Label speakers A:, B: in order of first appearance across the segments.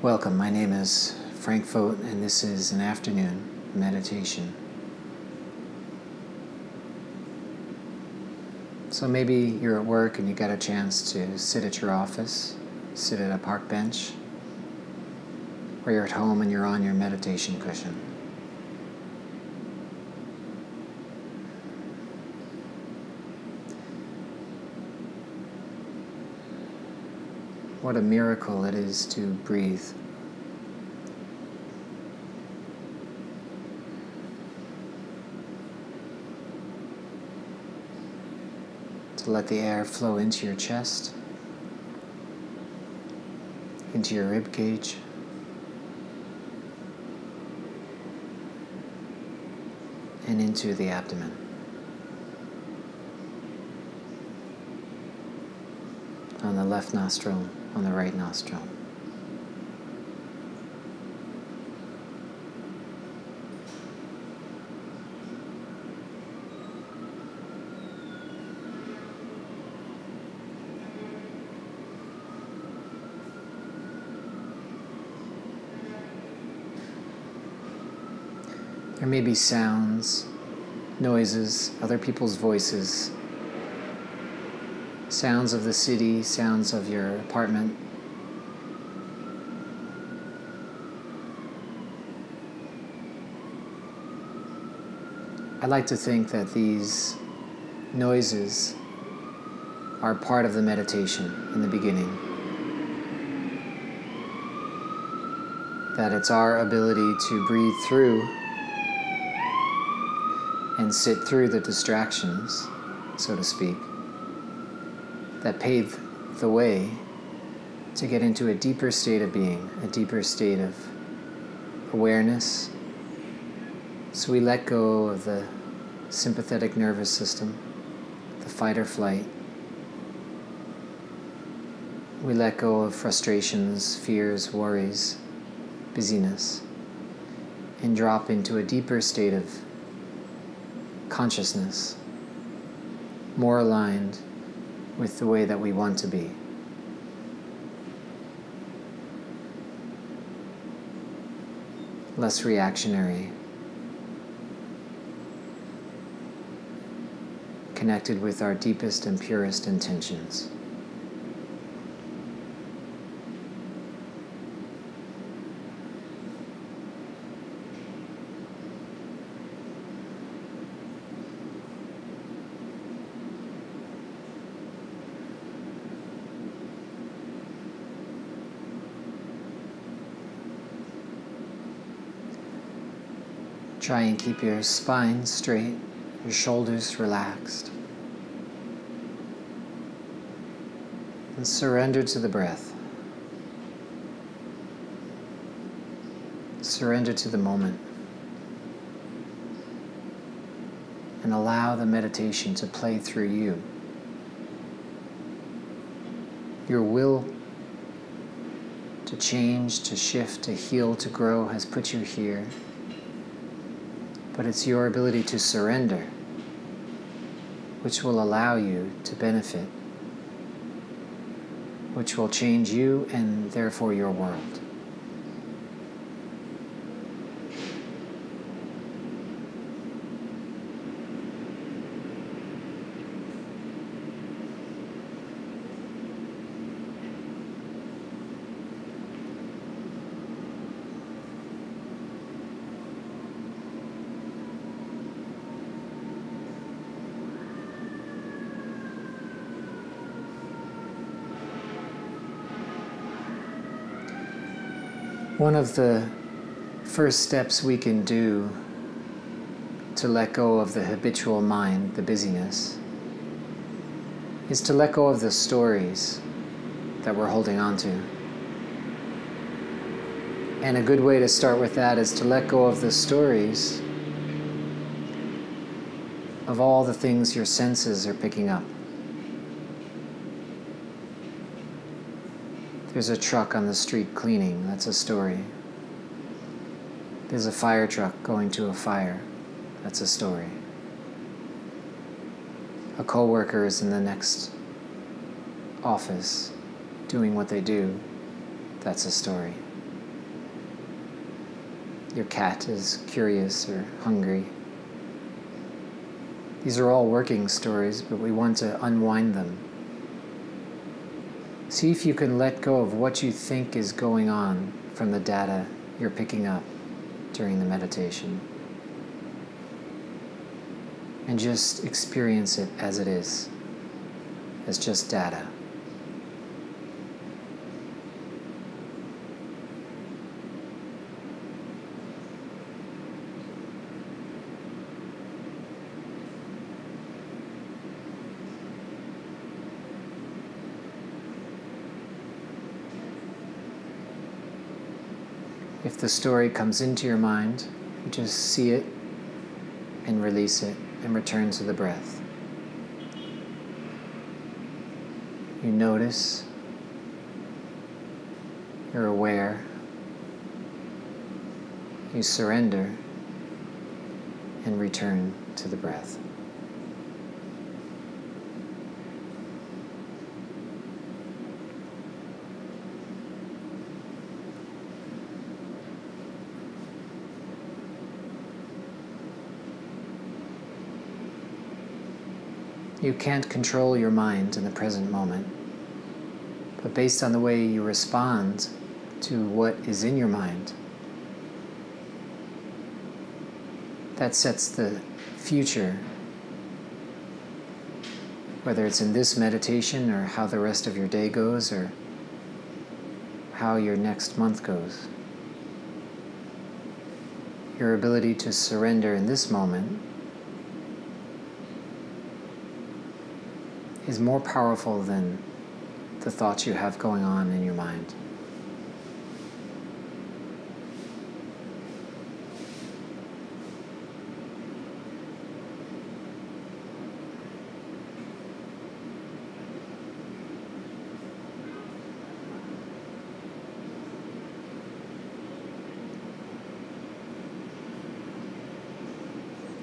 A: Welcome, my name is Frank Vogt, and this is an afternoon meditation. So maybe you're at work and you got a chance to sit at your office, sit at a park bench, or you're at home and you're on your meditation cushion. What a miracle it is to breathe. To let the air flow into your chest, into your rib cage. And into the abdomen. On the left nostril on the right nostril. There may be sounds, noises, other people's voices sounds of the city, sounds of your apartment. I like to think that these noises are part of the meditation in the beginning. That it's our ability to breathe through and sit through the distractions, so to speak that pave the way to get into a deeper state of being, a deeper state of awareness. So we let go of the sympathetic nervous system, the fight or flight. We let go of frustrations, fears, worries, busyness, and drop into a deeper state of consciousness, more aligned with the way that we want to be. Less reactionary, connected with our deepest and purest intentions. Try and keep your spine straight, your shoulders relaxed. And surrender to the breath. Surrender to the moment. And allow the meditation to play through you. Your will to change, to shift, to heal, to grow has put you here but it's your ability to surrender which will allow you to benefit, which will change you and therefore your world. One of the first steps we can do to let go of the habitual mind, the busyness, is to let go of the stories that we're holding on to. And a good way to start with that is to let go of the stories of all the things your senses are picking up. There's a truck on the street cleaning, that's a story. There's a fire truck going to a fire, that's a story. A coworker is in the next office doing what they do, that's a story. your cat is curious or hungry. These are all working stories, but we want to unwind them. See if you can let go of what you think is going on from the data you're picking up during the meditation. And just experience it as it is, as just data. If the story comes into your mind, just see it and release it and return to the breath. You notice, you're aware, you surrender and return to the breath. You can't control your mind in the present moment, but based on the way you respond to what is in your mind, that sets the future, whether it's in this meditation or how the rest of your day goes or how your next month goes. Your ability to surrender in this moment is more powerful than the thoughts you have going on in your mind.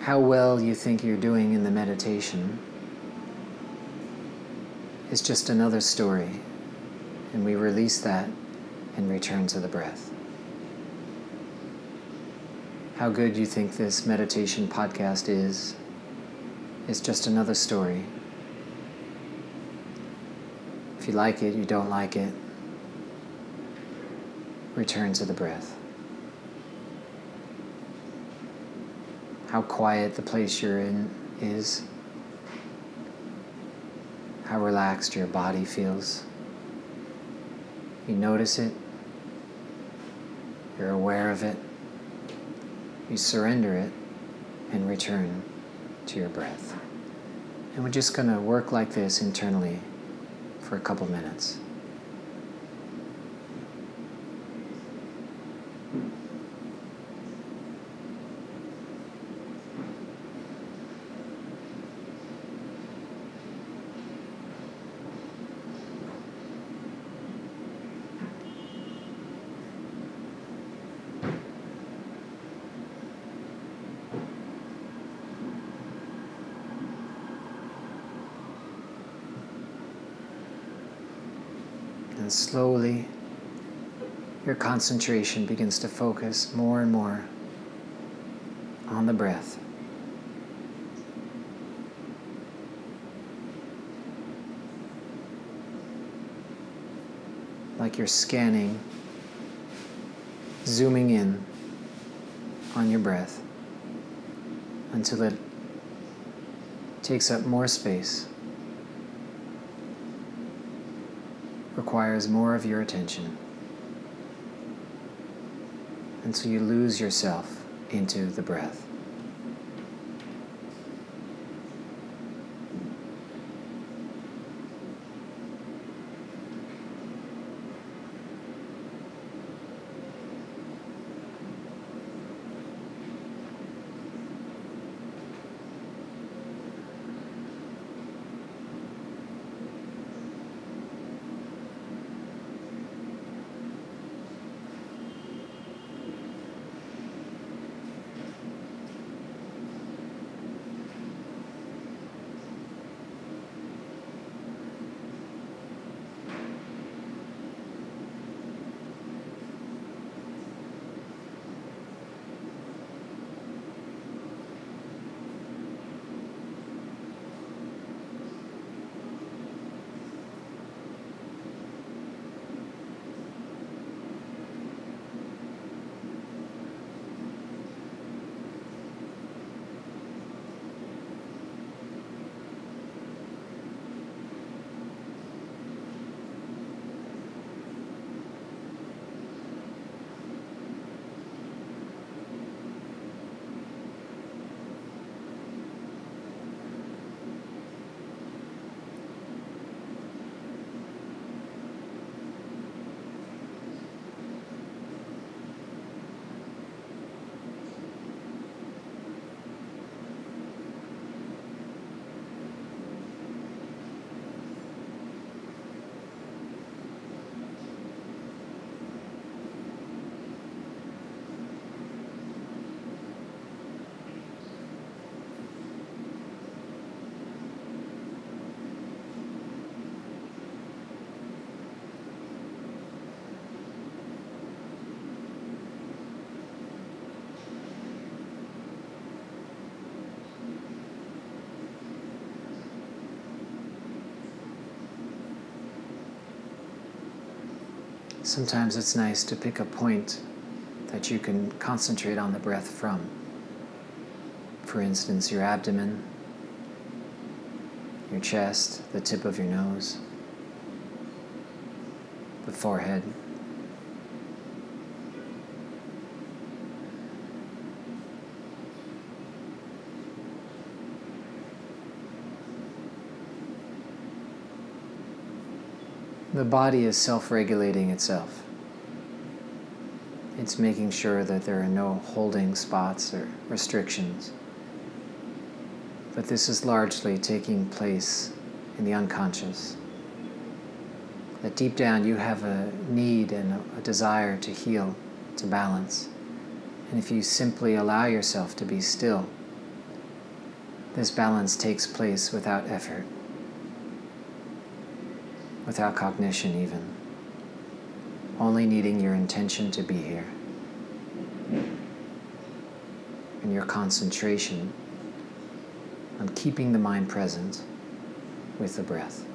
A: How well you think you're doing in the meditation is just another story, and we release that and return to the breath. How good you think this meditation podcast is is just another story. If you like it, you don't like it, return to the breath. How quiet the place you're in is how relaxed your body feels. You notice it, you're aware of it, you surrender it, and return to your breath. And we're just going to work like this internally for a couple minutes. And slowly, your concentration begins to focus more and more on the breath. Like you're scanning, zooming in on your breath until it takes up more space. Requires more of your attention until you lose yourself into the breath. Sometimes it's nice to pick a point that you can concentrate on the breath from. For instance, your abdomen, your chest, the tip of your nose, the forehead. The body is self regulating itself. It's making sure that there are no holding spots or restrictions. But this is largely taking place in the unconscious. That deep down you have a need and a desire to heal, to balance. And if you simply allow yourself to be still, this balance takes place without effort without cognition, even, only needing your intention to be here and your concentration on keeping the mind present with the breath.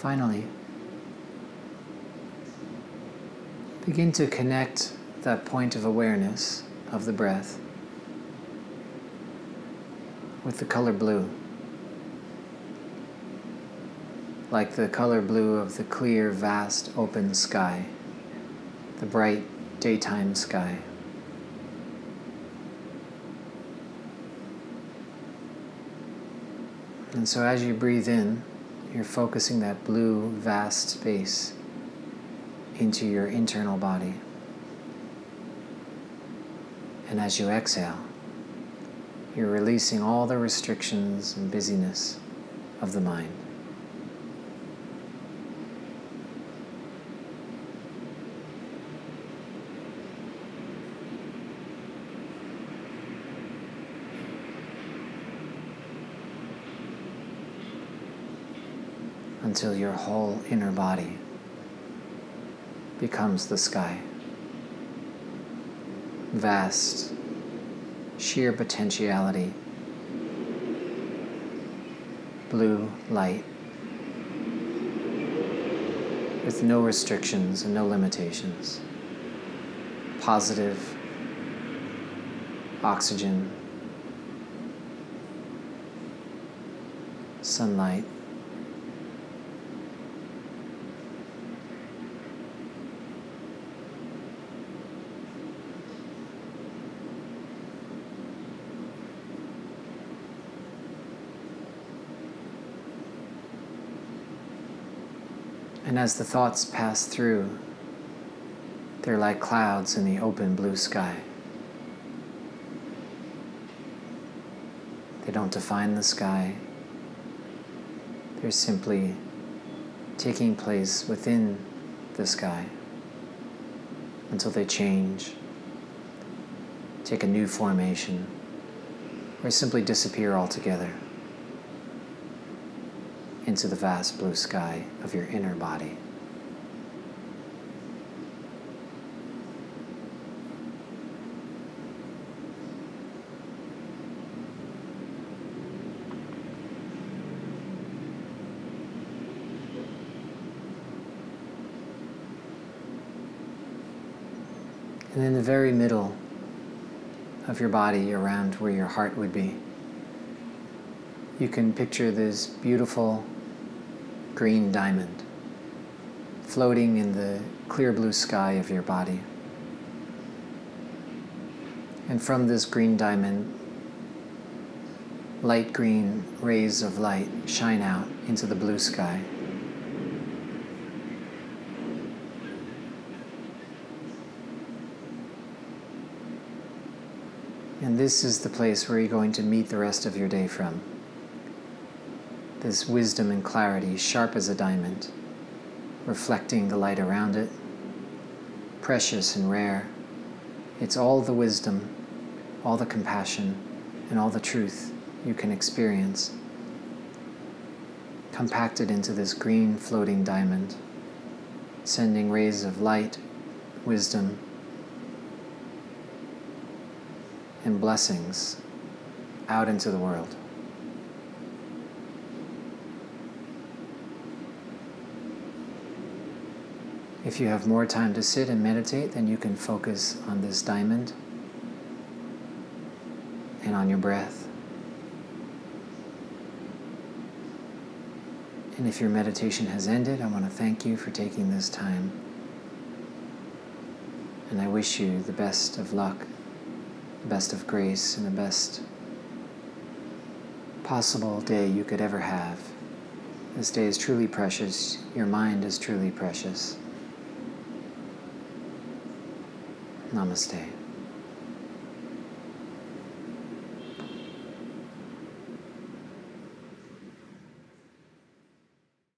A: Finally, begin to connect that point of awareness of the breath with the color blue. Like the color blue of the clear, vast, open sky, the bright daytime sky. And so as you breathe in, you're focusing that blue, vast space into your internal body. And as you exhale, you're releasing all the restrictions and busyness of the mind. Until your whole inner body becomes the sky. Vast, sheer potentiality, blue light with no restrictions and no limitations. Positive oxygen, sunlight. And as the thoughts pass through, they're like clouds in the open blue sky. They don't define the sky, they're simply taking place within the sky until they change, take a new formation, or simply disappear altogether into the vast blue sky of your inner body. And in the very middle of your body, around where your heart would be, you can picture this beautiful green diamond floating in the clear blue sky of your body. And from this green diamond, light green rays of light shine out into the blue sky. And this is the place where you're going to meet the rest of your day from. This wisdom and clarity, sharp as a diamond, reflecting the light around it, precious and rare. It's all the wisdom, all the compassion, and all the truth you can experience compacted into this green floating diamond, sending rays of light, wisdom, and blessings out into the world. If you have more time to sit and meditate, then you can focus on this diamond and on your breath. And if your meditation has ended, I want to thank you for taking this time. And I wish you the best of luck, the best of grace, and the best possible day you could ever have. This day is truly precious. Your mind is truly precious. Namaste.